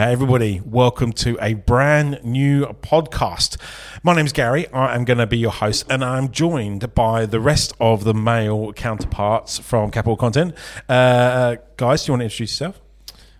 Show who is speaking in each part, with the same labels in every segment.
Speaker 1: Hey everybody, welcome to a brand new podcast. My name's Gary. I am going to be your host, and I'm joined by the rest of the male counterparts from Capital Content. Uh, guys, do you want to introduce yourself?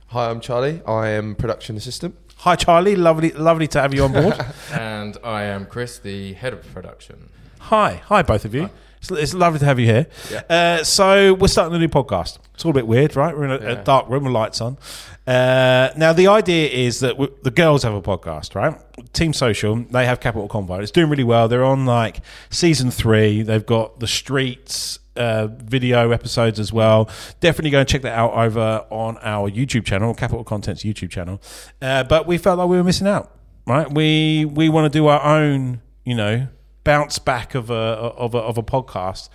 Speaker 2: Hi, I'm Charlie. I am production assistant.
Speaker 1: Hi, Charlie. Lovely, lovely to have you on board.
Speaker 3: And I am Chris, the head of production.
Speaker 1: hi, hi, both of you. It's, it's lovely to have you here.
Speaker 2: Yeah.
Speaker 1: Uh, so we're starting a new podcast. It's all a bit weird, right? We're in a, a dark room with lights on. Uh, now the idea is that we, the girls have a podcast, right? Team Social. They have Capital Convo. It's doing really well. They're on like season three. They've got the Streets uh, video episodes as well. Definitely go and check that out over on our YouTube channel, Capital Content's YouTube channel. Uh, but we felt like we were missing out, right? We we want to do our own, you know, bounce back of a of a, of a podcast.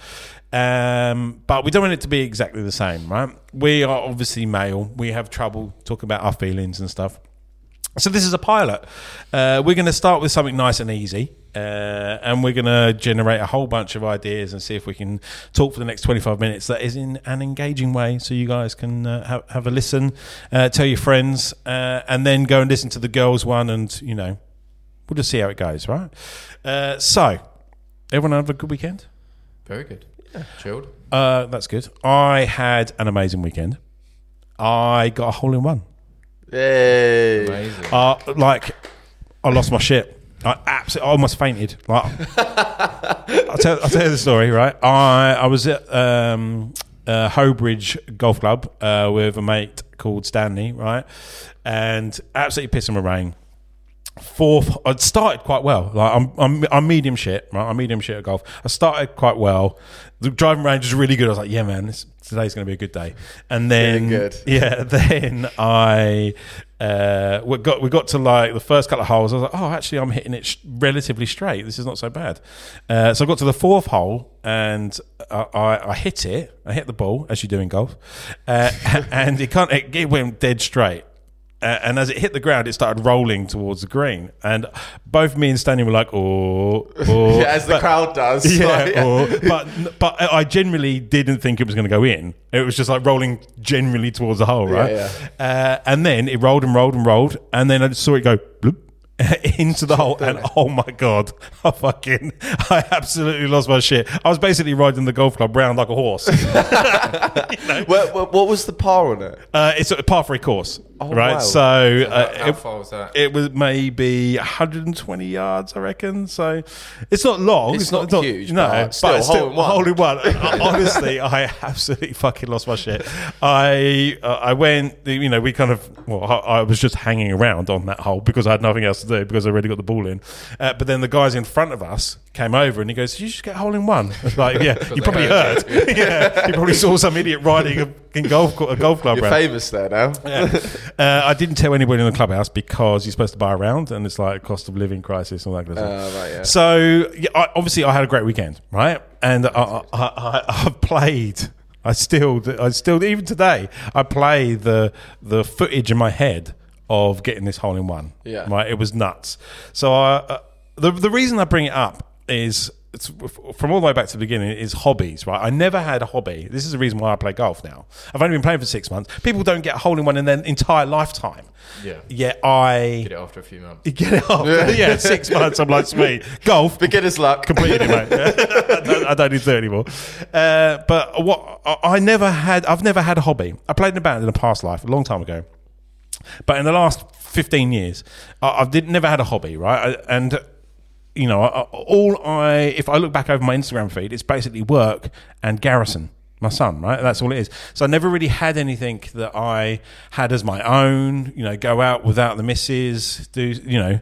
Speaker 1: Um, but we don't want it to be exactly the same, right? We are obviously male. We have trouble talking about our feelings and stuff. So this is a pilot. Uh, we're going to start with something nice and easy, uh, and we're going to generate a whole bunch of ideas and see if we can talk for the next 25 minutes that is in an engaging way, so you guys can uh, have, have a listen, uh, tell your friends, uh, and then go and listen to the girls one, and you know, we'll just see how it goes, right? Uh, so, everyone have a good weekend.
Speaker 3: Very good. Yeah. Chilled.
Speaker 1: Uh, that's good. I had an amazing weekend. I got a hole in one.
Speaker 2: Hey.
Speaker 3: Amazing.
Speaker 1: Uh, like, I lost my shit. I absolutely, I almost fainted. Like, I'll tell, I'll tell you the story. Right, I I was at um, uh, Hoebridge Golf Club uh, with a mate called Stanley. Right, and absolutely pissing with rain. Fourth, I'd started quite well. Like I'm, I'm, I'm medium shit. Right, I'm medium shit at golf. I started quite well. The driving range was really good. I was like, yeah, man, this, today's going to be a good day. And then, yeah, then I uh, we got we got to like the first couple of holes. I was like, oh, actually, I'm hitting it sh- relatively straight. This is not so bad. Uh, so I got to the fourth hole and I, I, I hit it. I hit the ball as you do in golf, uh, and it can't. It, it went dead straight. And as it hit the ground, it started rolling towards the green. And both me and Stanley were like, "Oh, oh."
Speaker 2: Yeah, as the crowd does.
Speaker 1: yeah,
Speaker 2: Like,
Speaker 1: or- but but I generally didn't think it was going to go in. It was just like rolling generally towards the hole, right?
Speaker 2: Yeah,
Speaker 1: Uh, and then it rolled and rolled and rolled, and then I just saw it go into the hole, and oh my god, I fucking, I absolutely lost my shit. I was basically riding the golf club round like a horse.
Speaker 2: What, what, what was the par on it?
Speaker 1: uh, it's a par three course, right?
Speaker 2: wow.
Speaker 1: So uh,
Speaker 3: How
Speaker 1: it-
Speaker 3: far was that?
Speaker 1: It was maybe 120 yards, I reckon. So it's not long.
Speaker 2: It's not huge,
Speaker 1: No,
Speaker 2: but still,
Speaker 1: it's
Speaker 2: hole in one.
Speaker 1: one. Honestly, I absolutely fucking lost my shit. I uh, I went. You know, we kind of. Well, I, I was just hanging around on that hole because I had nothing else to do because I already got the ball in. Uh, but then the guys in front of us came over and he goes, you just get a hole in one?" I like, "Yeah, you probably
Speaker 3: heard
Speaker 1: yeah, you probably saw some idiot riding a, in golf a golf club
Speaker 2: You're
Speaker 1: round."
Speaker 2: famous there now.
Speaker 1: Yeah. uh, I didn't tell anybody in the clubhouse because you're supposed to buy around, and it's like cost of living crisis and all that kind of
Speaker 2: Uh, right, yeah.
Speaker 1: So yeah, I, obviously, I had a great weekend, right? And I, I, I, I've played. I still, I still, even today, I play the the footage in my head of getting this hole in one.
Speaker 2: Yeah.
Speaker 1: right. It was nuts. So I, uh, the the reason I bring it up is. It's from all the way back to the beginning is hobbies, right? I never had a hobby. This is the reason why I play golf now. I've only been playing for six months. People don't get a hole in one in their entire lifetime.
Speaker 3: Yeah.
Speaker 1: Yet I
Speaker 3: Get it after a few months.
Speaker 1: get it off. Yeah, six months. I'm like, sweet. Golf,
Speaker 2: Beginner's luck.
Speaker 1: completed it, mate. I, don't, I don't need to do it anymore. Uh, but what I I never had, I've never had a hobby. I played in a band in a past life, a long time ago. But in the last 15 years, I, I've did, never had a hobby, right? I, and you know, I, all I, if I look back over my Instagram feed, it's basically work and Garrison, my son, right? That's all it is. So I never really had anything that I had as my own, you know, go out without the missus, do, you know,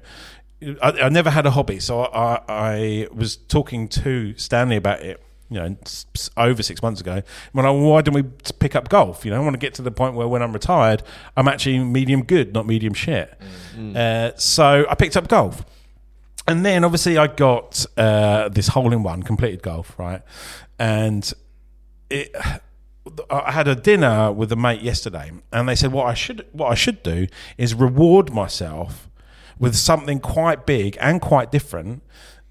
Speaker 1: I, I never had a hobby. So I, I was talking to Stanley about it. You know, over six months ago, when I, why don't we pick up golf? You know, I want to get to the point where when I'm retired, I'm actually medium good, not medium shit. Uh, so I picked up golf and then obviously I got uh, this hole in one completed golf, right? And it, I had a dinner with a mate yesterday, and they said what I should what I should do is reward myself with something quite big and quite different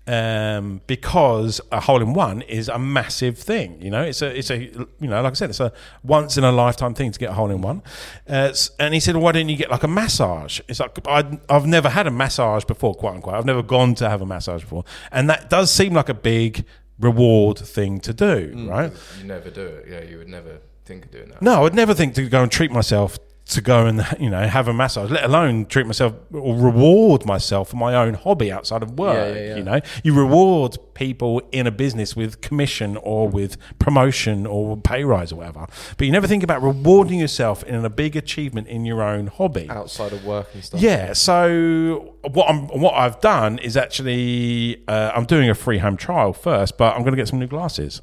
Speaker 1: um, because a hole in one is a massive thing. You know, it's a it's a you know, like I said, it's a once in a lifetime thing to get a hole in one. Uh, and he said, "Why didn't you get like a massage?" It's like i I've never had a massage before, quite unquote. I've never gone to have a massage before, and that does seem like a big reward thing to do, right?
Speaker 3: You never do it. Yeah, you would never think of doing that.
Speaker 1: No, I would never think to go and treat myself to go and you know have a massage, let alone treat myself or reward myself for my own hobby outside of work.
Speaker 2: Yeah, yeah, yeah.
Speaker 1: You know, you reward people in a business with commission or with promotion or pay rise or whatever, but you never think about rewarding yourself in a big achievement in your own hobby.
Speaker 2: outside of work and stuff.
Speaker 1: Yeah. So what I'm what I've done is actually uh, I'm doing a free home trial first, but I'm going to get some new glasses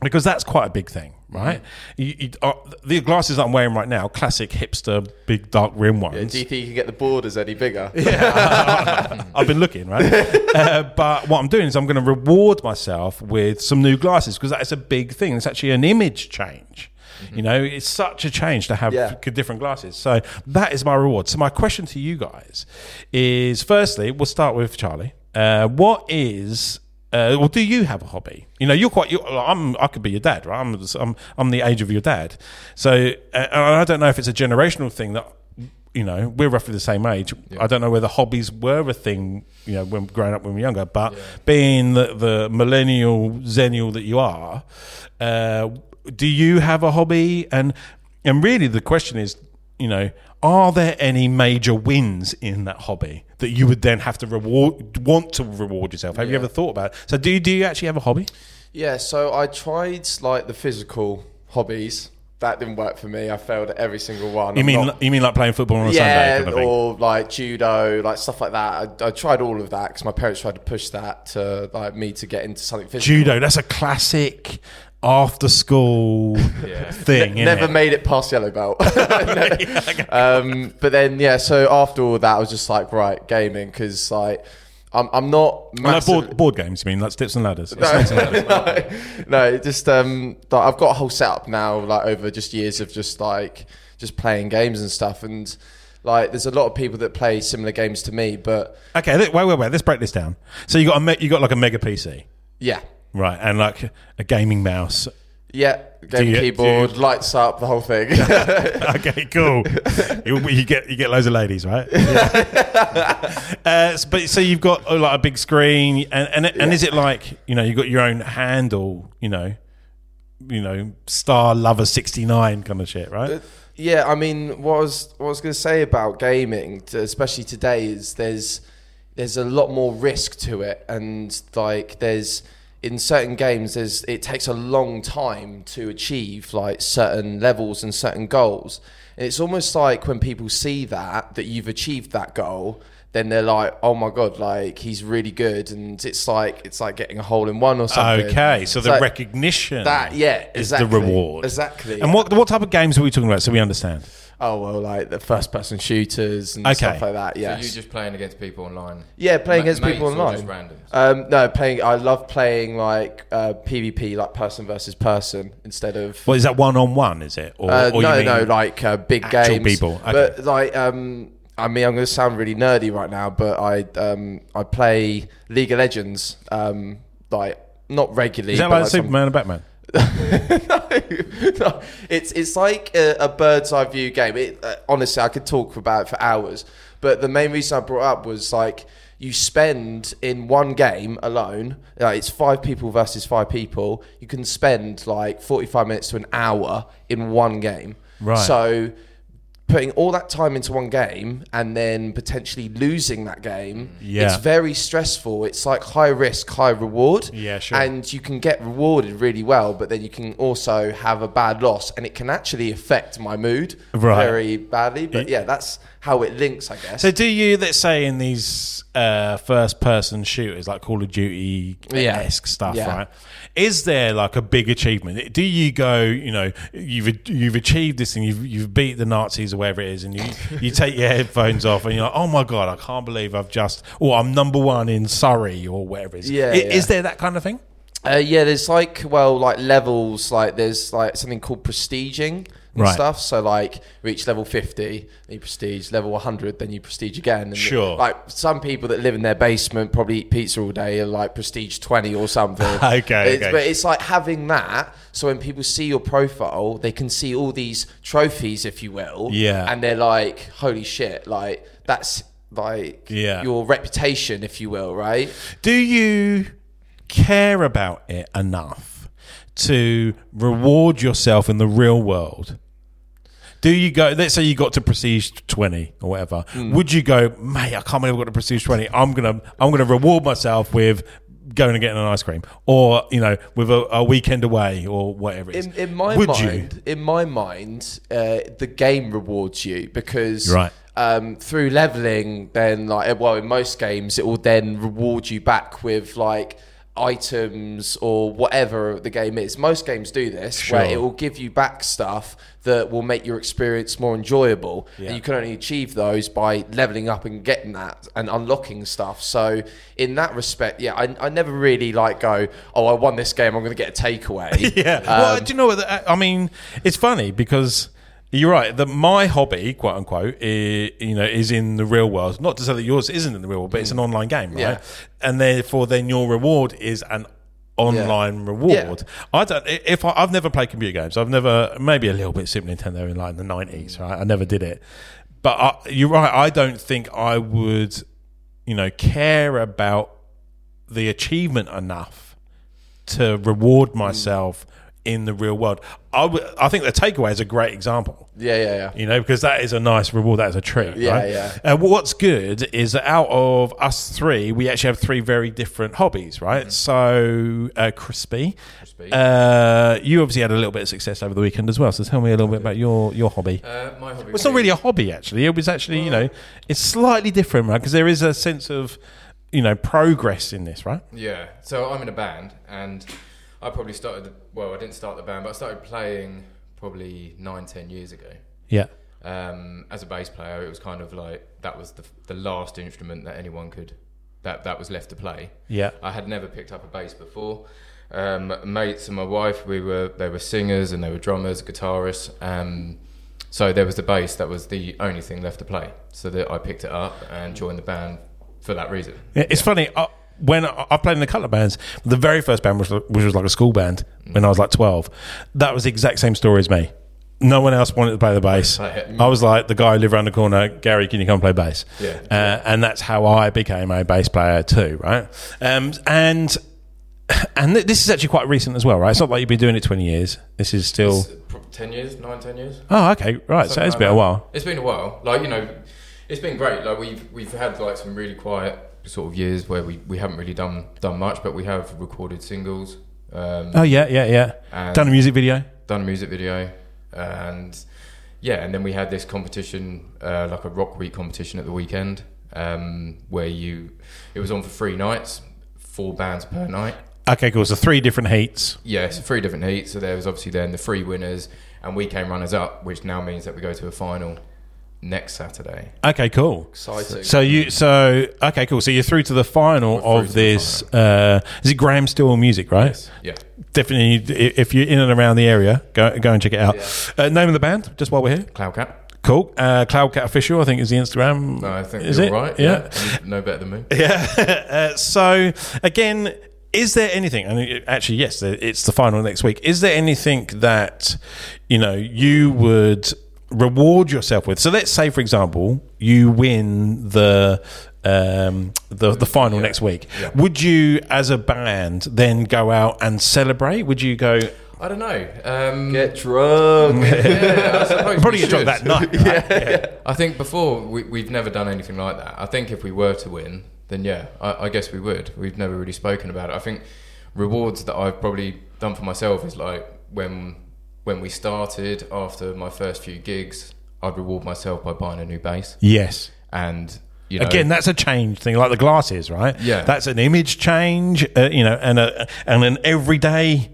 Speaker 1: because that's quite a big thing, right? You, you, uh, the glasses that I'm wearing right now, classic hipster, big dark rim ones.
Speaker 2: Yeah, do you think you can get the borders any bigger?
Speaker 1: Yeah, I've been looking, right? uh, but what I'm doing is I'm going to reward myself with some new glasses because that is a big thing. It's actually an image change. You know, it's such a change to have
Speaker 2: Yeah.
Speaker 1: different glasses. So that is my reward. So my question to you guys is: firstly, we'll start with Charlie. Uh, what is uh, well, do you have a hobby? You know, you're quite. You're, I'm. I could be your dad, right? I'm. I'm. I'm the age of your dad. So, uh, and I don't know if it's a generational thing that you know we're roughly the same age. I don't know whether hobbies were a thing. You know, when growing up when we were younger, but being the, the millennial zennial that you are, uh, do you have a hobby? And and really, the question is, you know, are there any major wins in that hobby that you would then have to reward, want to reward yourself? Have you ever thought about? It? So, do you, do you actually have a hobby?
Speaker 2: Yeah, so I tried like the physical hobbies. That didn't work for me. I failed at every single one.
Speaker 1: You
Speaker 2: I'm
Speaker 1: mean
Speaker 2: not-
Speaker 1: you mean like playing football on a
Speaker 2: yeah,
Speaker 1: Sunday? Kind of
Speaker 2: or like judo, like stuff like that. I, I tried all of that because my parents tried to push that to like me to get into something physical.
Speaker 1: Judo. That's a classic after school
Speaker 3: Yeah.
Speaker 1: Thing.
Speaker 2: Never made it past yellow belt. um, but then yeah, so after all that, I was just like, right, gaming because like I'm I'm not massive-
Speaker 1: board, board games, you mean like Steps and Ladders? Snakes and Ladders.
Speaker 2: no, no, just um, like, I've got a whole setup now, like over just years of just like just playing games and stuff, and like there's a lot of people that play similar games to me, but
Speaker 1: Okay, wait, wait, wait. Let's break this down. So you got a me- you got like a mega PC,
Speaker 2: yeah,
Speaker 1: right, and like a gaming mouse.
Speaker 2: Yeah, game
Speaker 1: you-
Speaker 2: keyboard,
Speaker 1: you-
Speaker 2: lights up, the whole thing.
Speaker 1: okay, cool. you, you get you get loads of ladies, right? uh, but so you've got uh, like a big screen, and and, and is it like you know you got your own handle, you know, you know, Star Lover sixty nine kind of shit, right?
Speaker 2: Yeah, I mean, what I was what I was going to say about gaming, especially today, is there's there's a lot more risk to it, and like there's in certain games, there's it takes a long time to achieve like certain levels and certain goals. And it's almost like when people see that that you've achieved that goal, then they're like, "Oh my god, like he's really good," and it's like it's like getting a hole in one or something.
Speaker 1: Okay, so
Speaker 2: It's
Speaker 1: the
Speaker 2: like
Speaker 1: recognition
Speaker 2: that, yeah,
Speaker 1: is
Speaker 2: exactly,
Speaker 1: the reward.
Speaker 2: exactly.
Speaker 1: And what what type of games are we talking about so we understand?
Speaker 2: Oh well, like the first-person shooters and
Speaker 1: Okay.
Speaker 2: stuff like that.
Speaker 3: So
Speaker 2: Yes.
Speaker 3: you just playing against people online?
Speaker 2: yeah, playing
Speaker 3: Ma-
Speaker 2: against people
Speaker 3: mates or
Speaker 2: online.
Speaker 3: just randoms?
Speaker 2: Um, no, playing. I love playing like uh, PvP, like person versus person, instead of.
Speaker 1: Well, is that one on one? Is it? Or,
Speaker 2: uh,
Speaker 1: or you
Speaker 2: no,
Speaker 1: mean
Speaker 2: no, like uh, big
Speaker 1: actual
Speaker 2: games.
Speaker 1: people? Okay.
Speaker 2: But like, um, I mean, I'm going to sound really nerdy right now, but I um, I play League of Legends, um, like not regularly.
Speaker 1: is that
Speaker 2: but
Speaker 1: like
Speaker 2: some-
Speaker 1: Superman and Batman?
Speaker 2: no, it's it's like a, a bird's eye view game. It, uh, honestly, I could talk about it for hours. But the main reason I brought up was like you spend in one game alone. Like it's five people versus five people. You can spend like forty-five minutes to an hour in one game.
Speaker 1: Right.
Speaker 2: So putting all that time into one game and then potentially losing that game,
Speaker 1: Yeah.
Speaker 2: it's very stressful. It's like high risk, high reward.
Speaker 1: Yeah, sure.
Speaker 2: And you can get rewarded really well, but then you can also have a bad loss, and it can actually affect my mood
Speaker 1: Right.
Speaker 2: very badly. But yeah, that's how it links, I guess.
Speaker 1: So, do you, let's say, in these uh, first-person shooters like Call of Duty
Speaker 2: Yeah.
Speaker 1: esque stuff,
Speaker 2: Yeah.
Speaker 1: right? Is there like a big achievement? Do you go, you know, you've you've achieved this thing, you've you've beat the Nazis or whatever it is, and you you take your headphones off, and you're like, oh my god, I can't believe I've just, or I'm number one in Surrey or wherever it is.
Speaker 2: Yeah,
Speaker 1: I-
Speaker 2: yeah.
Speaker 1: Is there that kind of thing?
Speaker 2: Uh, yeah, there's like well, like levels. Like there's like something called prestiging. And
Speaker 1: Right.
Speaker 2: stuff. So like reach level fifty, then you prestige. Level one hundred, then you prestige again. And
Speaker 1: Sure.
Speaker 2: Like some people that live in their basement probably eat pizza all day are like prestige twenty or something.
Speaker 1: Okay,
Speaker 2: It's-
Speaker 1: okay.
Speaker 2: But it's like having that, so when people see your profile, they can see all these trophies, if you will.
Speaker 1: Yeah.
Speaker 2: And they're like, holy shit, like that's like
Speaker 1: Yeah.
Speaker 2: your reputation, if you will, right?
Speaker 1: Do you care about it enough to reward yourself in the real world? Do you go? Let's say you got to prestige twenty or whatever.
Speaker 2: Hmm.
Speaker 1: Would you go, mate? I can't believe I got to prestige twenty. I'm gonna, I'm gonna reward myself with going and getting an ice cream, or you know, with a, a weekend away, or whatever. It is.
Speaker 2: In, in my
Speaker 1: Would
Speaker 2: mind, in my mind, uh, the game rewards you because
Speaker 1: Right.
Speaker 2: um, through leveling, then like well, in most games, it will then reward you back with like items or whatever the game is. Most games do this, where it will give you back stuff that will make your experience more enjoyable,
Speaker 1: Yeah.
Speaker 2: and you can only achieve those by leveling up and getting that and unlocking stuff. So in that respect, yeah, I, I never really like go, oh, I won this game, I'm going to get a takeaway.
Speaker 1: Yeah. well, um, do you know what? I mean, it's funny because you're right. That my hobby, quote unquote, is, you know, is in the real world. Not to say that yours isn't in the real world, but it's an online game, right?
Speaker 2: Yeah.
Speaker 1: And therefore, then your reward is an online reward. I don't. If I, I've never played computer games, I've never maybe a little bit Super Nintendo in like the nineties, right? I never did it. But I, you're right. I don't think I would, you know, care about the achievement enough to reward mm. myself in the real world. I think the takeaway is a great example.
Speaker 2: yeah, yeah, yeah.
Speaker 1: You know, because that is a nice reward. That is a treat.
Speaker 2: Yeah,
Speaker 1: right?
Speaker 2: yeah.
Speaker 1: Uh, what's good is that out of us three, we actually have three very different hobbies, right?
Speaker 2: Mm-hmm.
Speaker 1: So, uh, Crispy,
Speaker 3: Crispy.
Speaker 1: Uh, you obviously had a little bit of success over the weekend as well. So, tell me a little bit about your your hobby.
Speaker 3: Uh, my hobby.
Speaker 1: Well, it's not really a hobby, actually. It was actually, you know, it's slightly different, right? Because there is a sense of, you know, progress in this, right?
Speaker 3: Yeah. So I'm in a band, and I probably started. Well, I didn't start the band, but I started playing probably nine, ten years ago.
Speaker 1: Yeah.
Speaker 3: Um, as a bass player, it was kind of like that was the the last instrument that anyone could that that was left to play.
Speaker 1: Yeah.
Speaker 3: I had never picked up a bass before. Um, mates and my wife, we were they were singers and they were drummers, guitarists. Um, so there was the bass that was the only thing left to play. So that I picked it up and joined the band for that reason.
Speaker 1: Yeah, it's funny. Uh, when I played in a couple of bands, the very first band, was, which was like a school band when I was like 12, that was the exact same story as me. No one else wanted to play the bass. I was like the guy who lived around the corner, Gary, can you come play bass?
Speaker 3: Yeah.
Speaker 1: Uh, and that's how I became a bass player too, right? Um, and and th- this is actually quite recent as well, right? It's not like you've been doing it 20 years. This is still.
Speaker 3: It's ten years, nine, ten years.
Speaker 1: Oh, okay, right. So
Speaker 3: Something
Speaker 1: it's
Speaker 3: like
Speaker 1: been a while.
Speaker 3: It's been a while. Like you know, it's been great. Like we've we've had like some really quiet sort of years where we, we haven't really done done much, but we have recorded singles, um,
Speaker 1: Oh, yeah, yeah, yeah. Done a music video.
Speaker 3: done a music video, and yeah, and then we had this competition, uh, like a rock week competition at the weekend, um, where you it was on for three nights, four bands per night.
Speaker 1: Okay, cool. So three different heats.
Speaker 3: Yes, three different heats. So there was obviously then the three winners, and we came runners up, which now means that we go to a final next Saturday.
Speaker 1: Okay, cool.
Speaker 2: Exciting.
Speaker 1: So you so okay cool. So you're through to the final
Speaker 3: We're through
Speaker 1: of
Speaker 3: to the
Speaker 1: this. Uh, is it Graham Still Music? Right.
Speaker 3: Yes. Yeah.
Speaker 1: Definitely. i- If you're in and around the area, go go and check it out. Uh, name of the band, just while we're here.
Speaker 3: Cloudcat.
Speaker 1: Cool. Uh, Cloudcat official, I think is the Instagram.
Speaker 3: No, I think
Speaker 1: is
Speaker 3: you're
Speaker 1: it?
Speaker 3: right.
Speaker 1: Yeah.
Speaker 3: You know better than me.
Speaker 1: Yeah. uh, so again, is there anything? And it- actually, yes, it's the final next week. Is there anything that you know you would reward yourself with? So let's say, for example, you win the. Um, the the final
Speaker 3: Yeah.
Speaker 1: next week.
Speaker 3: Yeah.
Speaker 1: Would you, as a band, then go out and celebrate? Would you go?
Speaker 3: I don't know. Um,
Speaker 2: Get drunk.
Speaker 3: yeah, I suppose
Speaker 1: Probably
Speaker 3: we
Speaker 1: get drunk that night. Right?
Speaker 3: I think before we, we've never done anything like that. I think if we were to win, then yeah, I, I guess we would. We've never really spoken about it. I think rewards that I've probably done for myself is like when when we started after my first few gigs, I'd reward myself by buying a new bass.
Speaker 1: Yes.
Speaker 3: And you know,
Speaker 1: Again, that's a change thing, like the glasses, right?
Speaker 3: Yeah.
Speaker 1: that's an image change, uh, you know, and a and an everyday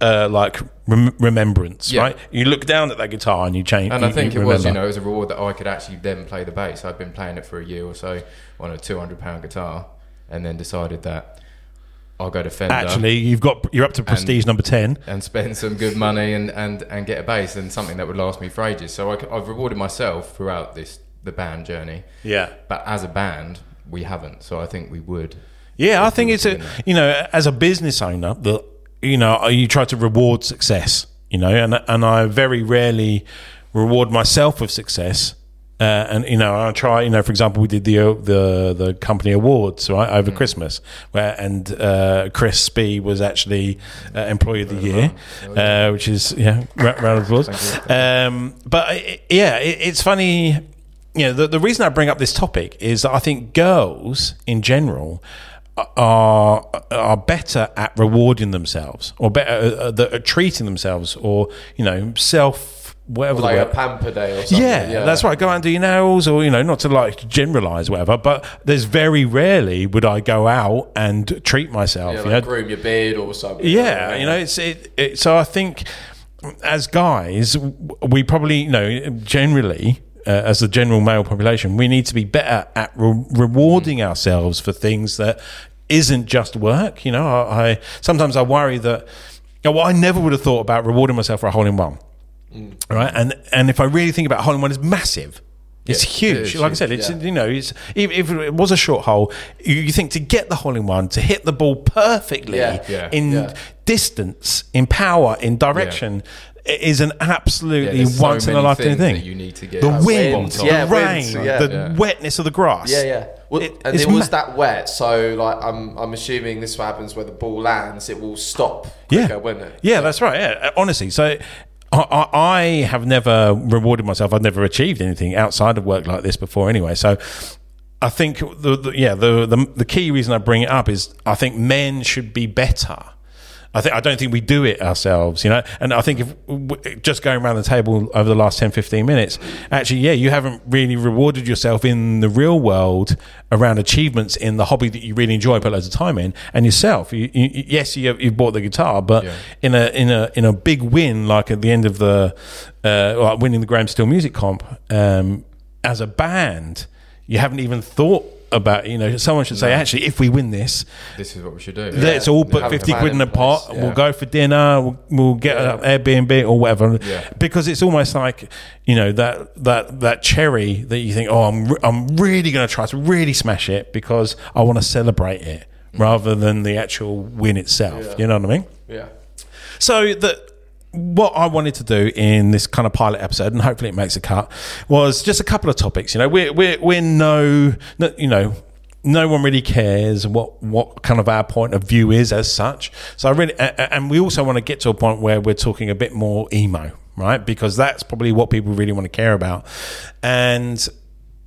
Speaker 1: uh, like rem- remembrance,
Speaker 3: Yeah.
Speaker 1: right? You look down at that guitar and you change.
Speaker 3: And
Speaker 1: you-
Speaker 3: I think it was, you know, it was a reward that I could actually then play the bass. I'd been playing it for a year or so on a two hundred pound guitar, and then decided that I'll go to Fender.
Speaker 1: Actually, you've got you're up to prestige number ten.
Speaker 3: and spend some good money and, and, and get a bass and something that would last me for ages. So I, have rewarded myself throughout this the band journey.
Speaker 1: Yeah.
Speaker 3: But as a band, we haven't. So I think we would.
Speaker 1: Yeah, I think it's a
Speaker 3: that.
Speaker 1: you know as a business owner that you know you try to reward success. You know, and and I very rarely reward myself with success. Uh, and you know, I try. You know, for example, we did the the the company awards right
Speaker 3: Mm.
Speaker 1: over Christmas, where and uh, Chris Spee was actually uh, employee of the year, uh, which is yeah, round of applause. Um, but uh, yeah, it, it's funny. You know, the, the reason I bring up this topic is that I think girls in general are are better at rewarding themselves, or better uh, uh, at treating themselves, or you know, self whatever.
Speaker 2: like
Speaker 1: the
Speaker 2: a pamper day or something.
Speaker 1: Yeah, that's right. Go out and do your nails, or you know, not to like generalize whatever. But there's very rarely would I go out and treat myself.
Speaker 2: Yeah,
Speaker 1: you
Speaker 2: like
Speaker 1: know?
Speaker 2: groom your beard or something.
Speaker 1: Yeah, you know, it's it, it. So I think as guys, we probably, you know, generally. Uh, as the general male population, we need to be better at re- rewarding ourselves for things that isn't just work. You know, I, I sometimes I worry that. you know, well, I never would have thought about rewarding myself for a hole in one, right? And and if I really think about a hole in one, is massive. It's
Speaker 3: Yeah,
Speaker 1: huge.
Speaker 3: is
Speaker 1: like I said, it's
Speaker 2: yeah.
Speaker 1: you know, it's even if it was a short hole, you, you think to get the hole in one, to hit the ball perfectly
Speaker 2: Yeah.
Speaker 3: Yeah.
Speaker 1: in
Speaker 2: Yeah.
Speaker 1: distance, in power, in direction, it is an absolutely
Speaker 3: there's so
Speaker 1: once in a lifetime thing.
Speaker 3: that you need to get
Speaker 1: the wind,
Speaker 2: wind,
Speaker 1: the
Speaker 2: yeah,
Speaker 1: rain,
Speaker 2: wind, yeah.
Speaker 1: the
Speaker 3: Yeah.
Speaker 1: wetness of the grass.
Speaker 2: Yeah, yeah. Well,
Speaker 1: It-
Speaker 2: and it was
Speaker 1: ma-
Speaker 2: that wet, so like I'm I'm assuming this what happens where the ball lands, it will stop
Speaker 1: Yeah.
Speaker 2: quicker, won't it?
Speaker 1: Yeah, that's right. Yeah, honestly, so. I, I have never rewarded myself. I've never achieved anything outside of work like this before, anyway. So, I think the, the yeah the, the the key reason I bring it up is I think men should be better. I think I don't think we do it ourselves, you know. And I think if just going around the table over the last 10, 15 minutes, actually, yeah, you haven't really rewarded yourself in the real world around achievements in the hobby that you really enjoy, put loads of time in, and yourself. You, you, yes, you you bought the guitar, but
Speaker 3: Yeah.
Speaker 1: in a in a in a big win, like at the end of the uh, like winning the Graham Steel Music Comp um, as a band, you haven't even thought about. You know, someone should say, actually, if we win this,
Speaker 3: This is what we should do.
Speaker 1: Let's all put 50 quid in a pot. We'll go for dinner. We'll, we'll get an Airbnb or whatever. Because it's almost like, you know, that, that, that cherry that you think, oh, I'm, re- I'm really going to try to really smash it because I want to celebrate it mm. rather than the actual win itself. You know what I mean?
Speaker 2: Yeah.
Speaker 1: So the what I wanted to do in this kind of pilot episode, and hopefully it makes a cut, was just a couple of topics. You know, we're we're we're no, no you know. No one really cares what, what kind of our point of view is as such. So I really, and we also want to get to a point where we're talking a bit more emo, right? Because that's probably what people really want to care about. And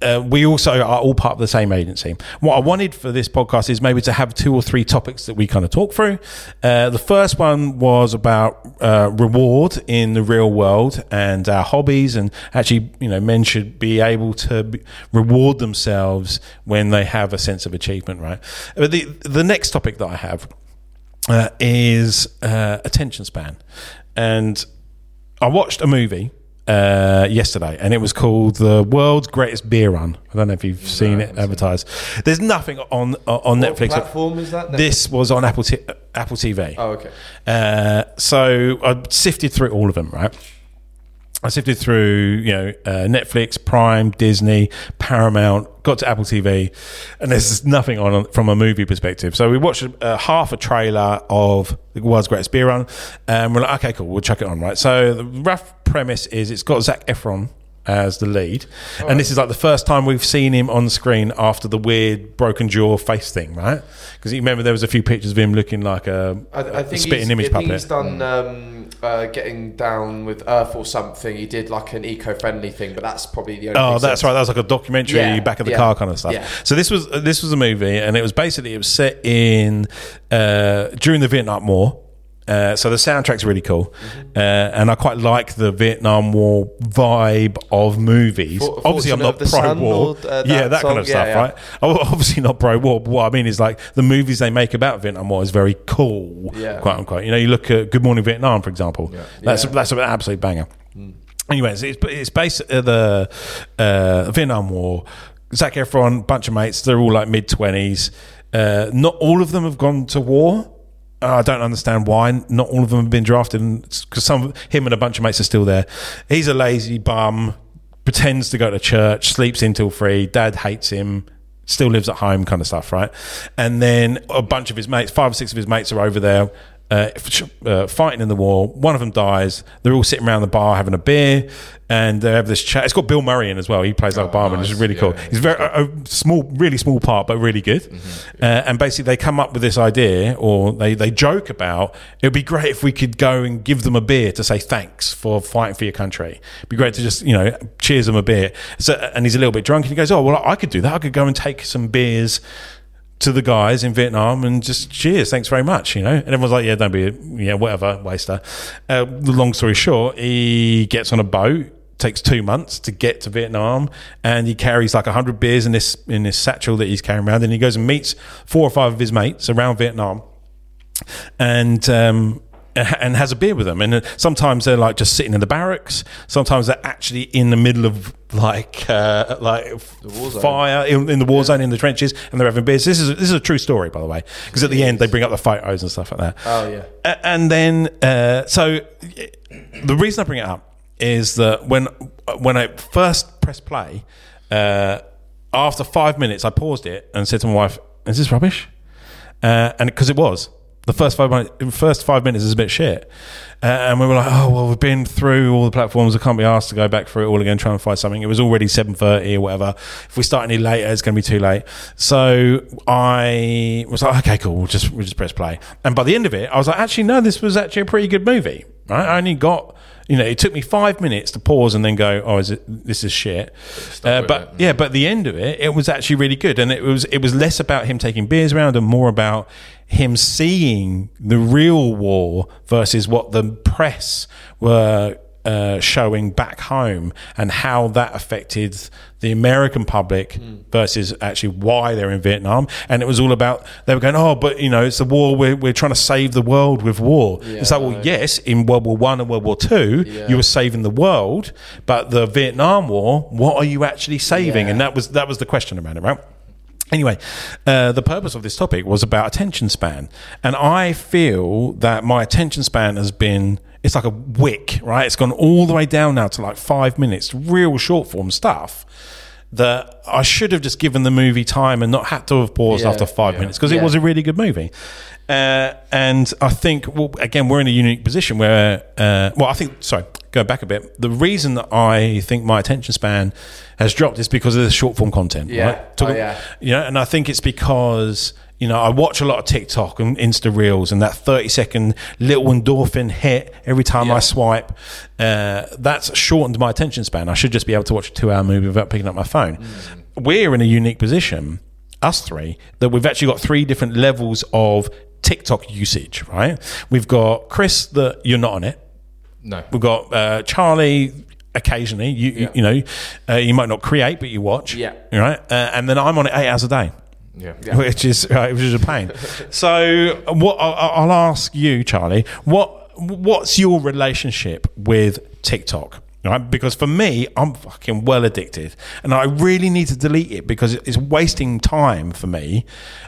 Speaker 1: uh, we also are all part of the same agency. What I wanted for this podcast is maybe to have two or three topics that we kind of talk through. Uh, the first one was about uh, reward in the real world and our hobbies, and actually, you know, men should be able to be, reward themselves when they have a sense of achievement, right? But the the next topic that I have uh, is uh, attention span, and I watched a movie uh, yesterday, and it was called "The World's Greatest Beer Run." I don't know if you've seen it advertised. There's nothing on on
Speaker 2: What
Speaker 1: Netflix.
Speaker 2: platform is that?
Speaker 1: This was on Apple T- Apple TV.
Speaker 2: Oh, okay.
Speaker 1: Uh, so I sifted through all of them, right? I sifted through, you know, uh, Netflix, Prime, Disney, Paramount, got to Apple TV, and there's nothing on from a movie perspective. So we watched uh, half a trailer of the world's greatest beer run, and we're like, okay, cool, we'll chuck it on, right? So the rough premise is it's got Zac Efron as the lead, and this is like the first time we've seen him on screen after the weird broken jaw face thing, right? Because you remember there was a few pictures of him looking like a,
Speaker 2: I, I
Speaker 1: a
Speaker 2: think
Speaker 1: spitting
Speaker 2: he's,
Speaker 1: image
Speaker 2: I think
Speaker 1: puppet.
Speaker 2: he's done um, uh, getting down with Earth or something. He did like an eco-friendly thing, but that's probably the only.
Speaker 1: Oh, that's right. That was like a documentary,
Speaker 2: Yeah,
Speaker 1: back of the
Speaker 2: yeah,
Speaker 1: car kind of stuff.
Speaker 2: yeah.
Speaker 1: So this was this was a movie, and it was basically it was set in uh, during the Vietnam War. Uh, so the soundtrack's really cool,
Speaker 2: Mm-hmm.
Speaker 1: uh, and I quite like the Vietnam War vibe of movies.
Speaker 2: For-
Speaker 1: obviously, I'm not pro
Speaker 2: Sun
Speaker 1: war.
Speaker 2: or, uh,
Speaker 1: yeah,
Speaker 2: that
Speaker 1: that kind
Speaker 2: song?
Speaker 1: of stuff,
Speaker 2: Yeah, yeah.
Speaker 1: right? I'm obviously not pro war, but what I mean is like the movies they make about Vietnam War is very cool,
Speaker 2: Yeah.
Speaker 1: quote unquote. You know, you look at Good Morning Vietnam, for example. That's
Speaker 2: Yeah.
Speaker 1: that's an absolute banger. Anyways, it's it's based uh, the uh, Vietnam War. Zac Efron, bunch of mates. They're all like mid twenties. Uh, not all of them have gone to war. I don't understand why not all of them have been drafted because some him and a bunch of mates are still there. He's a lazy bum, pretends to go to church, sleeps in till three. Dad hates him, still lives at home, kind of stuff, right? And then a bunch of his mates, five or six of his mates, are over there uh, uh, fighting in the war. One of them dies. They're all sitting around the bar having a beer, and they have this chat. It's got Bill Murray in as well. He plays like
Speaker 3: Oh,
Speaker 1: barman, which is really
Speaker 3: Yeah,
Speaker 1: cool.
Speaker 3: he's
Speaker 1: He's very a, a small, really small part, but really good.
Speaker 3: Mm-hmm.
Speaker 1: Uh, and basically, they come up with this idea, or they they joke about it would be great if we could go and give them a beer to say thanks for fighting for your country. It'd be great to just you know cheers them a beer. So, and he's a little bit drunk, and he goes, "Oh well, I could do that. I could go and take some beers." To the guys in Vietnam and just cheers, thanks very much, you know. And everyone's like, yeah, don't be, yeah, whatever, waster. Uh, the long story short, he gets on a boat, takes two months to get to Vietnam, and he carries like hundred beers in this in this satchel that he's carrying around. And he goes and meets four or five of his mates around Vietnam, and um, and has a beer with them. And uh, sometimes they're like just sitting in the barracks. Sometimes they're actually in the middle of like uh, like fire in, in the war zone in the trenches, and they're having beers. This is this is a true story, by the way, because at the end they bring up the photos and stuff like that.
Speaker 2: Oh yeah.
Speaker 1: And then uh, so the reason I bring it up is that when when I first pressed play, uh, after five minutes, I paused it and said to my wife, "Is this rubbish?" Uh, and because it was the first five minutes, first five minutes is a bit shit, uh, and we were like, "Oh well, we've been through all the platforms. I can't be asked to go back through it all again, try and find something." It was already seven thirty or whatever. If we start any later, it's going to be too late. So I was like, "Okay, cool. We'll just we'll just press play." And by the end of it, I was like, "Actually, no, this was actually a pretty good movie." Right? I only got. You know, it took me five minutes to pause and then go, "Oh, is it? This is shit." Uh, but yeah, but the end of it, it was actually really good, and it was it was less about him taking beers around and more about him seeing the real war versus what the press were uh, showing back home, and how that affected the American public versus actually why they're in Vietnam. And it was all about they were going, oh, but you know, it's the war. We're we're trying to save the world with war. it's like, well, yes, in World War One and World War Two,
Speaker 2: Yeah.
Speaker 1: you were saving the world, but the Vietnam War, what are you actually saving?
Speaker 2: Yeah.
Speaker 1: And that was that was the question around it, right? Anyway, uh, the purpose of this topic was about attention span, and I feel that my attention span has been it's like a wick, right? It's gone all the way down now to like five minutes, real short form stuff. That I should have just given the movie time and not had to have paused
Speaker 2: Yeah,
Speaker 1: after five
Speaker 3: yeah.
Speaker 1: minutes because it
Speaker 2: Yeah.
Speaker 1: was a really good movie. Uh, and I think, well, again, we're in a unique position where, uh, well, I think, sorry, go back a bit. The reason that I think my attention span has dropped is because of the short form content.
Speaker 2: Yeah.
Speaker 1: Right? Talk-
Speaker 2: Oh, yeah.
Speaker 1: You know, and I think it's because, you know, I watch a lot of TikTok and Insta Reels and that 30 second little endorphin hit every time I
Speaker 3: Yeah.
Speaker 1: swipe. Uh, that's shortened my attention span. I should just be able to watch a two hour movie without picking up my phone. We're in a unique position, us three, that we've actually got three different levels of TikTok usage, right? We've got Chris, that you're not on it.
Speaker 3: No.
Speaker 1: We've got uh, Charlie. Occasionally, you you, you know, uh, you might not create, but you watch.
Speaker 2: Yeah.
Speaker 1: right. Uh, and then I'm on it eight hours a day,
Speaker 3: Yeah.
Speaker 1: which is uh, which is a pain. so, what I'll, I'll ask you, Charlie, what what's your relationship with TikTok? Right? Because for me, I'm fucking well addicted, and I really need to delete it because it's wasting time for me.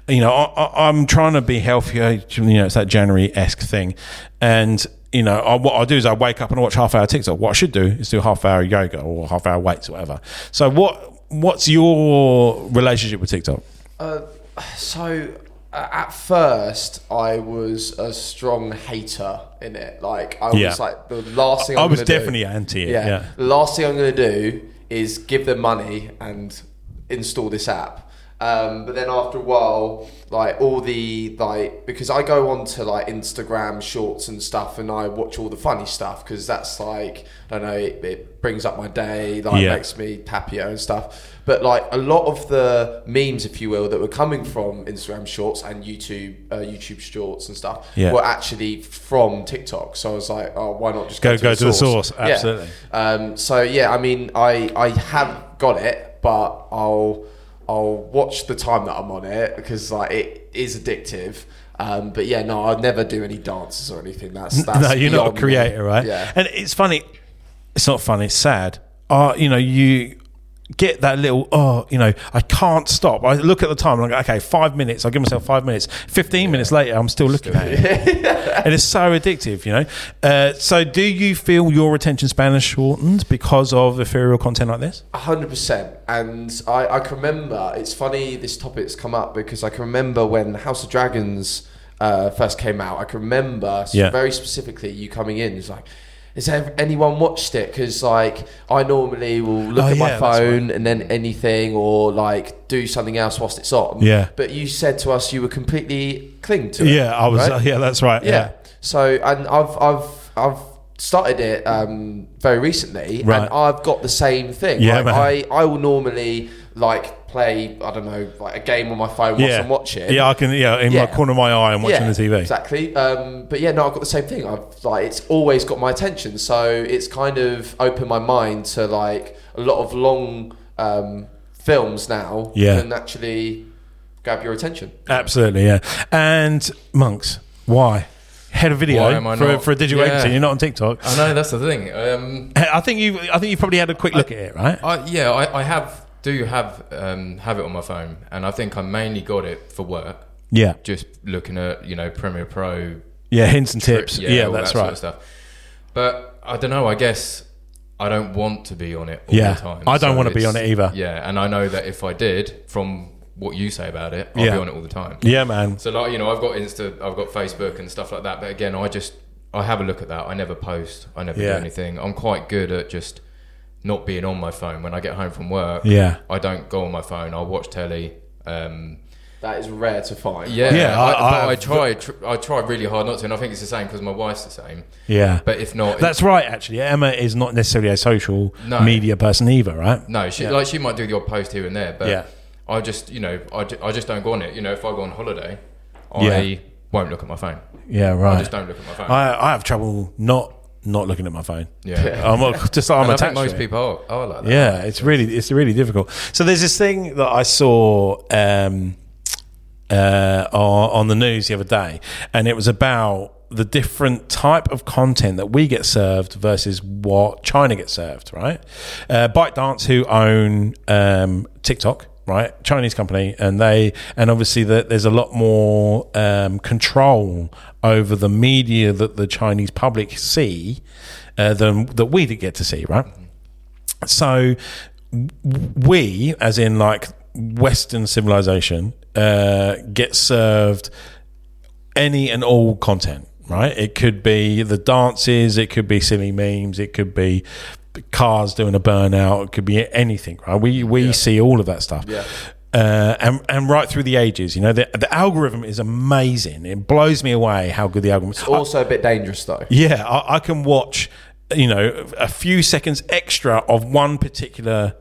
Speaker 1: You know, I, I'm trying to be healthier. You know, it's that January esque thing, and you know, I, what I do is I wake up and I watch half hour TikTok. What I should do is do half hour yoga or half hour weights or whatever. So, what what's your relationship with TikTok?
Speaker 2: Uh, so uh, at first, I was a strong hater in it. Like I
Speaker 1: Yeah.
Speaker 2: was like the last thing
Speaker 1: I
Speaker 2: I'm
Speaker 1: was
Speaker 2: gonna do-
Speaker 1: definitely anti it.
Speaker 2: yeah.
Speaker 1: yeah.
Speaker 2: The last thing I'm going to do is give them money and install this app. Um, but then after a while, like all the like because I go on to like Instagram shorts and stuff, and I watch all the funny stuff because that's like I don't know it, it brings up my day, like
Speaker 1: Yeah.
Speaker 2: makes me happier and stuff. But like a lot of the memes, if you will, that were coming from Instagram Shorts and YouTube, uh, YouTube Shorts and stuff,
Speaker 1: Yeah.
Speaker 2: were actually from TikTok. So I was like, oh, why not just
Speaker 1: Go-
Speaker 2: go, to,
Speaker 1: go
Speaker 2: the,
Speaker 1: to the
Speaker 2: source?
Speaker 1: source,
Speaker 2: Yeah.
Speaker 1: absolutely.
Speaker 2: Um, so yeah, I mean, I I have got it, but I'll I'll watch the time that I'm on it because like it is addictive. Um, but yeah, no, I'd never do any dances or anything. That's, that's
Speaker 1: no, you're not a
Speaker 2: beyond me.
Speaker 1: creator, right?
Speaker 2: Yeah.
Speaker 1: And it's funny. It's not funny. It's sad. Uh, you know, you get that little oh you know I can't stop. I look at the time and I go okay five minutes. I give myself five minutes. Fifteen minutes later, I'm still looking at it, and it's so addictive. You know. Uh, so do you feel your attention span is shortened because of ethereal content like this?
Speaker 2: A hundred percent. And I, I can remember. It's funny this topic's come up because I can remember when House of Dragons uh, first came out. I can remember
Speaker 1: Yeah.
Speaker 2: very specifically you coming in. It's like. Has anyone watched it? Because like I normally will look
Speaker 1: Oh,
Speaker 2: at my
Speaker 1: yeah, that's
Speaker 2: phone and then anything or like do something else whilst it's on.
Speaker 1: Yeah.
Speaker 2: But you said to us you were completely cling to it.
Speaker 1: Yeah, I was.
Speaker 2: right?
Speaker 1: Uh, yeah, that's right.
Speaker 2: yeah. So and I've I've I've started it um, very recently,
Speaker 1: Right.
Speaker 2: and I've got the same thing.
Speaker 1: Yeah,
Speaker 2: like. I I will normally like play I don't know like a game on my phone whilst
Speaker 1: yeah.
Speaker 2: I'm watching.
Speaker 1: Yeah, I can. Yeah, in
Speaker 2: Yeah.
Speaker 1: my corner of my eye, I'm watching
Speaker 2: Yeah,
Speaker 1: the TV.
Speaker 2: Exactly. Um, but yeah, no, I've got the same thing. I've like it's always got my attention, so it's kind of opened my mind to like a lot of long um, films now.
Speaker 1: Yeah.
Speaker 2: can actually grab your attention.
Speaker 1: Absolutely, yeah. And monks, why? Head of video
Speaker 3: Why am I
Speaker 1: for,
Speaker 3: not?
Speaker 1: for a digital
Speaker 3: Yeah.
Speaker 1: agency. You're not on TikTok.
Speaker 3: I know that's the thing. Um,
Speaker 1: I think you. I think you probably had a quick look at it, right?
Speaker 3: I, yeah, I, I have do have um, have it on my phone, and I think I mainly got it for work.
Speaker 1: Yeah,
Speaker 3: Just looking at you know Premiere Pro,
Speaker 1: yeah. Hints and tips.
Speaker 3: yeah,
Speaker 1: Yeah,
Speaker 3: all
Speaker 1: that's
Speaker 3: that sort
Speaker 1: right.
Speaker 3: of stuff. But I don't know. I guess I don't want to be on it all
Speaker 1: Yeah,
Speaker 3: the time.
Speaker 1: I don't wanna be on it either.
Speaker 3: Yeah, and I know that if I did, from what you say about it, I'll
Speaker 1: Yeah.
Speaker 3: be on it all the time.
Speaker 1: Yeah, man.
Speaker 3: So like you know, I've got Insta, I've got Facebook and stuff like that. But again, I just I have a look at that. I never post. I never
Speaker 1: Yeah.
Speaker 3: do anything. I'm quite good at just not being on my phone when I get home from work.
Speaker 1: Yeah.
Speaker 3: I don't go on my phone. I'll watch telly. Um,
Speaker 2: That is rare to find.
Speaker 3: yeah,
Speaker 1: Yeah,
Speaker 3: I,
Speaker 1: I-
Speaker 3: but
Speaker 1: I-
Speaker 3: I, try. Tr- I try really hard not to, and I think it's the same because my wife's the same.
Speaker 1: Yeah.
Speaker 3: But if not,
Speaker 1: That's right. Actually, Emma is not necessarily a social
Speaker 3: No.
Speaker 1: media person either, right?
Speaker 3: no, she
Speaker 1: Yeah.
Speaker 3: like she might do the odd post here and there, but
Speaker 1: Yeah.
Speaker 3: I just you know I, I just don't go on it. You know, if I go on holiday, I
Speaker 1: Yeah.
Speaker 3: won't look at my phone.
Speaker 1: Yeah, right.
Speaker 3: I
Speaker 1: right.
Speaker 3: just don't look at my phone.
Speaker 1: I, I have trouble not not looking at my phone.
Speaker 3: yeah.
Speaker 1: I'm not- just I'm
Speaker 3: And I
Speaker 1: attached.
Speaker 3: think most people are, are like that.
Speaker 1: Yeah, it's really it's really difficult. So there's this thing that I saw um, uh, on, on the news the other day, and it was about the different type of content that we get served versus what China gets served. Right, uh, ByteDance, who own um, TikTok. Right, Chinese company, and they and obviously that there's a lot more um, control over the media that the Chinese public see uh, than that we get to see. Right, so we, as in like Western civilization, uh, get served any and all content. Right? It could be the dances. It could be silly memes. It could be cars doing a burnout. It could be anything. Right? We we see all of that stuff.
Speaker 2: Yeah.
Speaker 1: Uh, and and right through the ages, you know, the, the algorithm is amazing. It blows me away how good the algorithm. is.
Speaker 2: Also a bit dangerous though.
Speaker 1: Yeah, I, I can watch, you know, a few seconds extra of one particular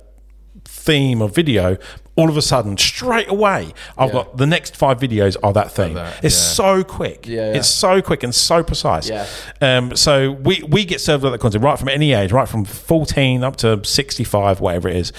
Speaker 1: theme of video. All of a sudden, straight away, I've
Speaker 2: Yeah.
Speaker 1: got the next five videos are that thing.
Speaker 3: that,
Speaker 1: it's
Speaker 3: yeah.
Speaker 1: so quick.
Speaker 2: Yeah, yeah.
Speaker 1: It's so quick and so precise.
Speaker 2: Yeah.
Speaker 1: Um, so we we get served all that content right from any age, right from fourteen up to sixty five, whatever it is.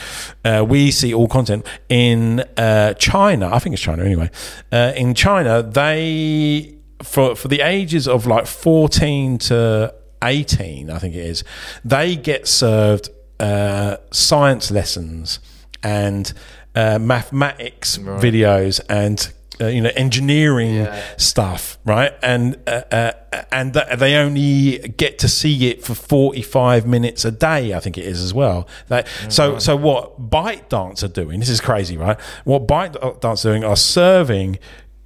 Speaker 1: Uh, we see all content in uh, China. I think it's China anyway. Uh, in China, they for for the ages of like fourteen to eighteen, I think it is, they get served uh, science lessons and uh, mathematics videos and uh, you know engineering
Speaker 2: Yeah.
Speaker 1: stuff, right? And uh, uh, and th- they only get to see it for forty five minutes a day, I think it is as well. Like, so so what ByteDance are doing? This is crazy, right? What ByteDance are doing are serving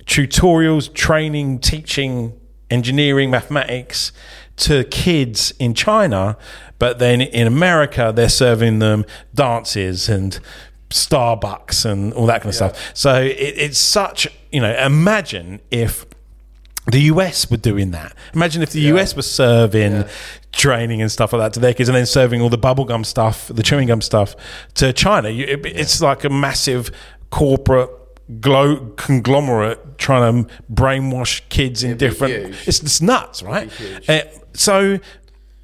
Speaker 1: tutorials, training, teaching, engineering, mathematics to kids in China, but then in America they're serving them dances and Starbucks and all that kind of stuff. So it, it's such, you know, imagine if the US were doing that. Imagine if the US was serving training and stuff like that to their kids and then serving all the bubblegum stuff, the chewing gum stuff to China. You, it, It's like a massive corporate glo- conglomerate trying to brainwash kids in
Speaker 2: It'd
Speaker 1: different. It's, it's nuts, right?
Speaker 2: It'd be huge.
Speaker 1: Uh, so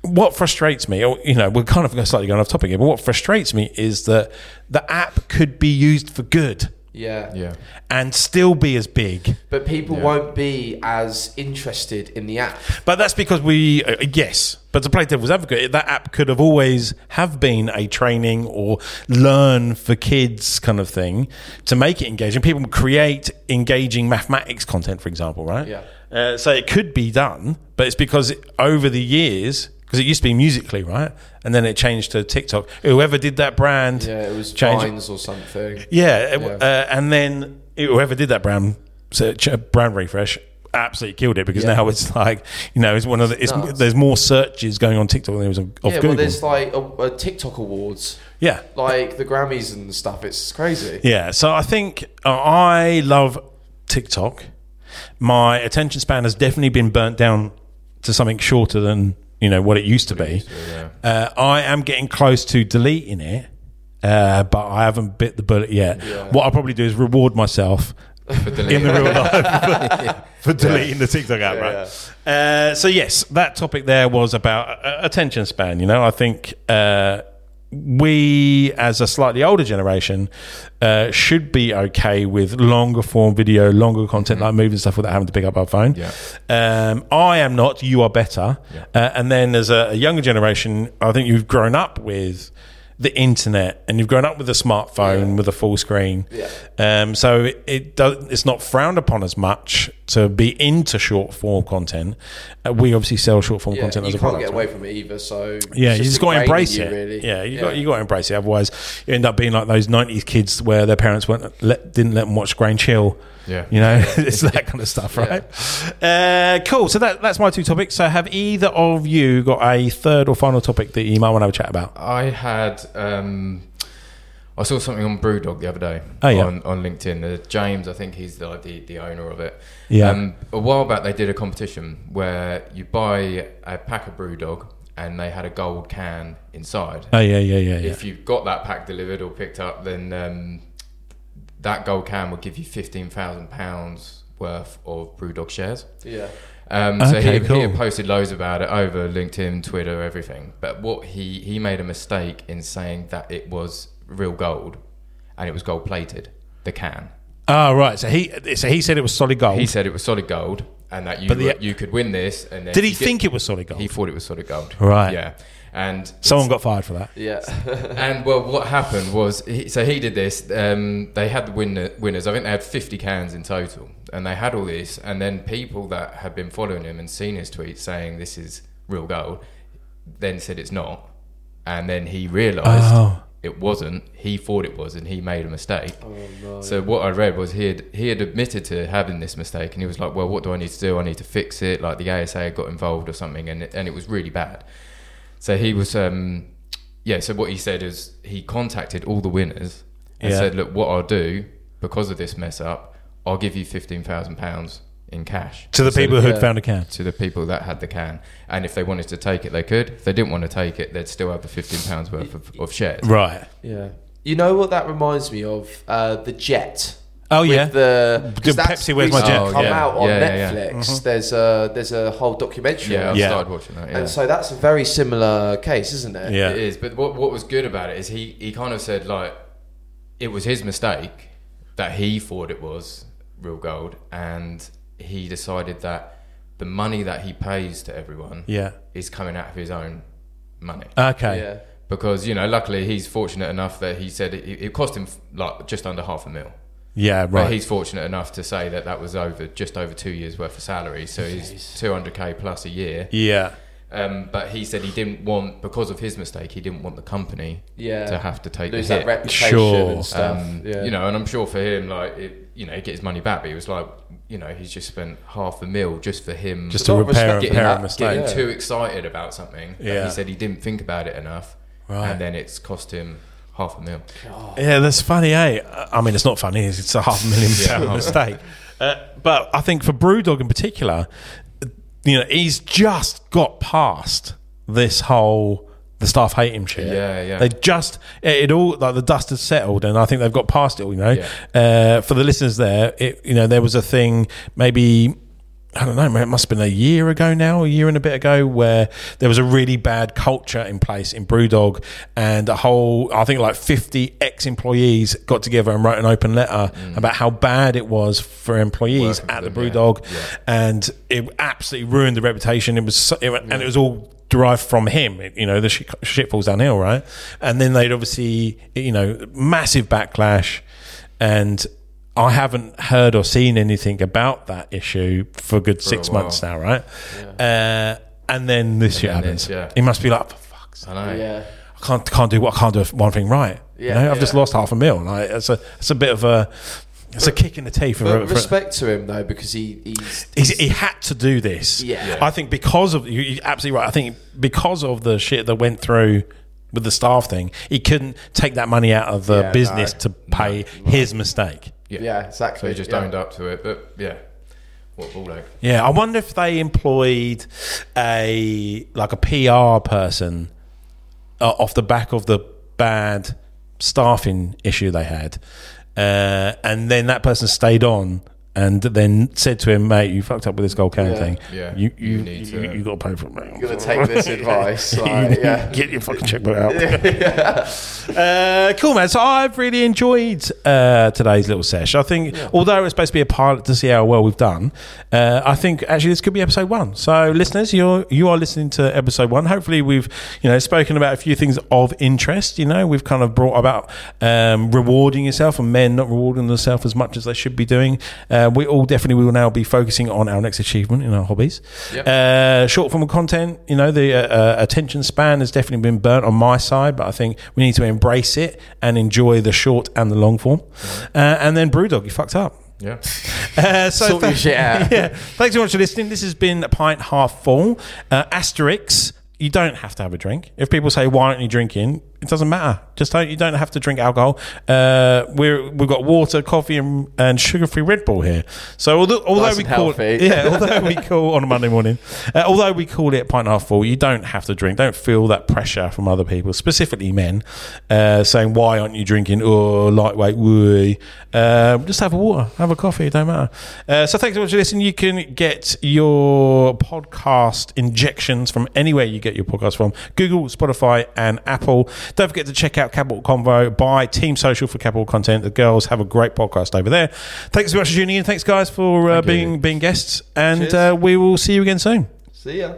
Speaker 1: what frustrates me, or you know, we're kind of slightly going off topic here, but what frustrates me is that the app could be used for good
Speaker 2: Yeah.
Speaker 3: Yeah.
Speaker 1: and still be as big.
Speaker 2: But people
Speaker 3: Yeah.
Speaker 2: won't be as interested in the app.
Speaker 1: But that's because we, uh, yes, But to play devil's advocate, that app could have always have been a training or learn for kids kind of thing to make it engaging. People create engaging mathematics content, for example, right?
Speaker 2: Yeah.
Speaker 1: Uh, so it could be done, but it's because over the years, because it used to be Musical.ly, right, and then it changed to TikTok. Whoever did that brand,
Speaker 2: Yeah, it was
Speaker 1: changed-
Speaker 2: Vines or something.
Speaker 1: yeah,
Speaker 2: Yeah.
Speaker 1: Uh, and then whoever did that brand search, brand refresh absolutely killed it because
Speaker 2: Yeah.
Speaker 1: now it's like you know it's one of the it's,
Speaker 2: nuts.
Speaker 1: there's more searches going on TikTok than there was of
Speaker 2: yeah,
Speaker 1: Google.
Speaker 2: well, there's like a, a TikTok awards,
Speaker 1: yeah,
Speaker 2: like the Grammys and stuff. It's crazy.
Speaker 1: yeah. So I think uh, I love TikTok. My attention span has definitely been burnt down to something shorter than you know what it used to be.
Speaker 3: yeah.
Speaker 1: Uh, I am getting close to deleting it, uh, but I haven't bit the bullet yet.
Speaker 2: Yeah.
Speaker 1: What I'll probably do is reward myself
Speaker 3: For
Speaker 1: in the real life for deleting the TikTok app, right? Uh, so yes, that topic there was about uh, attention span. You know, I think uh, we, as a slightly older generation, uh, should be okay with longer form video, longer content like movies and stuff without having to pick up our phone.
Speaker 3: Yeah.
Speaker 1: Um, I am not. You are better.
Speaker 3: Yeah.
Speaker 1: Uh, and then, as a, a younger generation, I think you've grown up with the internet and you've grown up with a smartphone with a full screen.
Speaker 2: Yeah.
Speaker 1: Um, so it, it does, it's not frowned upon as much to be into short form content. Uh, we obviously sell short form
Speaker 2: Yeah,
Speaker 1: content
Speaker 2: you
Speaker 1: as a
Speaker 2: can't
Speaker 1: product.
Speaker 2: get
Speaker 1: right?
Speaker 2: away from it either. So
Speaker 1: Yeah, you just got to embrace
Speaker 2: you,
Speaker 1: it.
Speaker 2: Really.
Speaker 1: Yeah, you got you got to embrace it. Otherwise, you end up being like those '90s kids where their parents weren't let, didn't let them watch Grange Hill.
Speaker 3: Yeah.
Speaker 1: you know, it's that kind of stuff, right? Uh, cool. So that, that's my two topics. So have either of you got a third or final topic that you might want to have a chat about?
Speaker 3: I had. Um, I saw something on BrewDog the other day
Speaker 1: Oh, yeah.
Speaker 3: on, on LinkedIn. Uh, James, I think he's the, like the the owner of it.
Speaker 1: Yeah.
Speaker 3: Um, a while back, they did a competition where you buy a pack of BrewDog and they had a gold can inside.
Speaker 1: Oh yeah, yeah, yeah, yeah.
Speaker 3: If you got that pack delivered or picked up, then um, that gold can would give you fifteen thousand pounds worth of BrewDog shares.
Speaker 2: Yeah.
Speaker 3: Um, so
Speaker 1: Okay,
Speaker 3: he,
Speaker 1: cool.
Speaker 3: he had posted loads about it over LinkedIn, Twitter, everything. But what he he made a mistake in saying that it was real gold, and it was gold plated. The can.
Speaker 1: Oh right. So he so he said it was solid gold.
Speaker 3: He said it was solid gold, and that you
Speaker 1: the-
Speaker 3: were- you could win this. And then
Speaker 1: Did he
Speaker 3: you get-
Speaker 1: think it was solid gold?
Speaker 3: He thought it was solid gold.
Speaker 1: Right.
Speaker 3: Yeah. And
Speaker 1: Someone got fired for that.
Speaker 2: Yeah.
Speaker 3: and well, what happened was, he, so he did this. Um, they had the winner, winners. I think they had 50 cans in total, and they had all this. And then people that had been following him and seen his tweets saying this is real gold, then said it's not. And then he realised
Speaker 1: Oh.
Speaker 3: it wasn't. He thought it was, and he made a mistake. Oh, no. So what I read was he had he had admitted to having this mistake, and he was like, "Well, what do I need to do? I need to fix it." Like the ASA got involved or something, and it, and it was really bad. So he was, um, yeah. So what he said is he contacted all the winners and
Speaker 1: Yeah.
Speaker 3: said, "Look, what I'll do because of this mess up, I'll give you fifteen thousand pounds in cash
Speaker 1: To the
Speaker 3: So
Speaker 1: people who'd
Speaker 2: yeah.
Speaker 1: found a can.
Speaker 3: to the people that had the can, and if they wanted to take it, they could. If they didn't want to take it, they'd still have the fifteen pounds worth of, of shares.
Speaker 1: Right.
Speaker 2: yeah. You know what that reminds me of? Uh, the Jet.
Speaker 1: Oh
Speaker 2: with
Speaker 1: yeah.
Speaker 2: The, 'cause
Speaker 1: The
Speaker 2: that's
Speaker 1: Pepsi Where's My
Speaker 2: recently
Speaker 3: Jet?
Speaker 2: Come
Speaker 3: Oh, yeah.
Speaker 2: out on
Speaker 3: Yeah, yeah, yeah.
Speaker 2: Netflix. Mm-hmm. There's a there's a whole documentary.
Speaker 3: Yeah,
Speaker 2: on
Speaker 3: I've
Speaker 2: it.
Speaker 1: Yeah.
Speaker 3: started watching that. Yeah.
Speaker 2: And so that's a very similar case, isn't it?
Speaker 1: Yeah.
Speaker 3: It is, but what what was good about it is he he kind of said like it was his mistake that he thought it was real gold, and he decided that the money that he pays to everyone
Speaker 1: Yeah.
Speaker 3: is coming out of his own money.
Speaker 1: Okay.
Speaker 2: Yeah.
Speaker 3: Because you know, luckily he's fortunate enough that he said it, it cost him like just under half a mil.
Speaker 1: Yeah.
Speaker 3: But
Speaker 1: Right.
Speaker 3: he's fortunate enough to say that that was over just over two years worth of salary, so he's two hundred k plus a year.
Speaker 1: yeah.
Speaker 3: Um, but he said he didn't want because of his mistake, he didn't want the company
Speaker 2: Yeah.
Speaker 3: to have to take
Speaker 2: Lose
Speaker 3: the
Speaker 2: that reputation
Speaker 1: Sure.
Speaker 2: and stuff.
Speaker 3: Um,
Speaker 2: yeah.
Speaker 3: You know, and I'm sure for him, like, it, you know, he get his money back, but he was like, you know, he's just spent half a mil just for him
Speaker 1: Just to repair,
Speaker 2: respect
Speaker 3: getting,
Speaker 1: repair a
Speaker 2: that,
Speaker 1: mistake.
Speaker 3: getting
Speaker 2: Yeah.
Speaker 3: too excited about something.
Speaker 1: Yeah.
Speaker 3: he said he didn't think about it enough,
Speaker 1: Right.
Speaker 3: and then it's cost him half a mil.
Speaker 1: Yeah, that's funny, eh? I mean, it's not funny. It's it's a half a million
Speaker 3: Yeah.
Speaker 1: pound mistake. Uh, but I think for Brewdog in particular, you know, he's just got past this whole the staff hate him shit.
Speaker 3: Yeah, yeah.
Speaker 1: They just it, it all like the dust has settled, and I think they've got past it. all, You know, uh, for the listeners there, it, you know, there was a thing maybe. I don't know, man, it must have been a year ago now, a year and a bit ago, where there was a really bad culture in place in Brewdog, and a whole, I think like 50 ex employees got together and wrote an open letter mm. about how bad it was for employees
Speaker 3: Working
Speaker 1: at the
Speaker 3: them, yeah.
Speaker 1: Brewdog,
Speaker 3: Yeah.
Speaker 1: and it absolutely ruined the reputation. It was, so, it, and it was all derived from him. You know, the shit, shit falls downhill, right? And then they'd obviously, you know, massive backlash, and I haven't heard or seen anything about that issue for a good six
Speaker 3: a
Speaker 1: months now, right? Uh, and then this shit
Speaker 3: then
Speaker 1: happens.
Speaker 3: this, yeah.
Speaker 1: He must be like, for fuck's sake.
Speaker 3: I know.
Speaker 2: Yeah.
Speaker 1: I can't can't do what I can't do one thing right. you
Speaker 2: Yeah,
Speaker 1: know, I've just lost half a mil. Like it's a it's a bit of a it's a kick in the teeth. For,
Speaker 2: But
Speaker 1: for,
Speaker 2: respect to him though, because he he's
Speaker 1: He's, he had to do this.
Speaker 2: Yeah. Yeah.
Speaker 1: I think because of you, you're absolutely right. I think because of the shit that went through with the staff thing, he couldn't take that money out of the
Speaker 2: Yeah,
Speaker 1: business
Speaker 2: no.
Speaker 1: to pay his mistake.
Speaker 3: Yeah.
Speaker 2: yeah,
Speaker 3: So
Speaker 2: exactly.
Speaker 3: he just
Speaker 2: yeah.
Speaker 3: owned up to it. But yeah, what ball ache.
Speaker 1: Yeah, I wonder if they employed a like a PR person uh, off the back of the bad staffing issue they had, uh, and then that person stayed on. And then said to him, "Mate, you fucked up with this gold can
Speaker 2: Yeah.
Speaker 1: thing.
Speaker 3: Yeah.
Speaker 1: you you,
Speaker 3: You
Speaker 1: you,
Speaker 3: need
Speaker 1: you,
Speaker 3: to-
Speaker 1: got to pay for it, mate.
Speaker 2: You're gonna take this advice, like, yeah.
Speaker 1: Get your fucking checkbook out. uh, cool, man. So I've really enjoyed uh, today's little sesh. I think, although it's supposed to be a pilot to see how well we've done, uh, I think actually this could be episode one. So, listeners, you're you are listening to episode one. Hopefully, we've you know spoken about a few things of interest. You know, we've kind of brought about um, rewarding yourself and men not rewarding themselves as much as they should be doing. Uh, we all definitely will now be focusing on our next achievement in our hobbies.
Speaker 3: Yep.
Speaker 1: Uh, short form content, you know, the uh, uh, attention span has definitely been burnt on my side, but I think we need to embrace it and enjoy the short and the long form. Uh, and then Brewdog, you fucked up.
Speaker 3: Yeah.
Speaker 1: Uh, so
Speaker 2: Sort your shit out.
Speaker 1: yeah, thanks so much for listening. This has been a pint half full. Uh, Asterix. You don't have to have a drink. If people say why aren't you drinking, it doesn't matter. Just don't. You don't have to drink alcohol. Uh, we're we've got water, coffee, and, and sugar-free Red Bull here. So although, although
Speaker 2: Nice
Speaker 1: we call
Speaker 2: healthy.
Speaker 1: yeah, although we call on a Monday morning, uh, although we call it pint half full, you don't have to drink. Don't feel that pressure from other people, specifically men, uh, saying why aren't you drinking? Oh, lightweight, woo. Uh, just have a water, have a coffee. It don't matter. Uh, so thanks so much for listening. You can get your podcast injections from anywhere you get your podcast from: Google, Spotify, and Apple. Don't forget to check out Capital Convo by Team Social for Capital Content. The girls have a great podcast over there. Thanks so much for tuning in. Thanks, guys, for uh,
Speaker 3: Thank you.
Speaker 1: being being guests, and uh, we will see you again soon.
Speaker 2: See ya.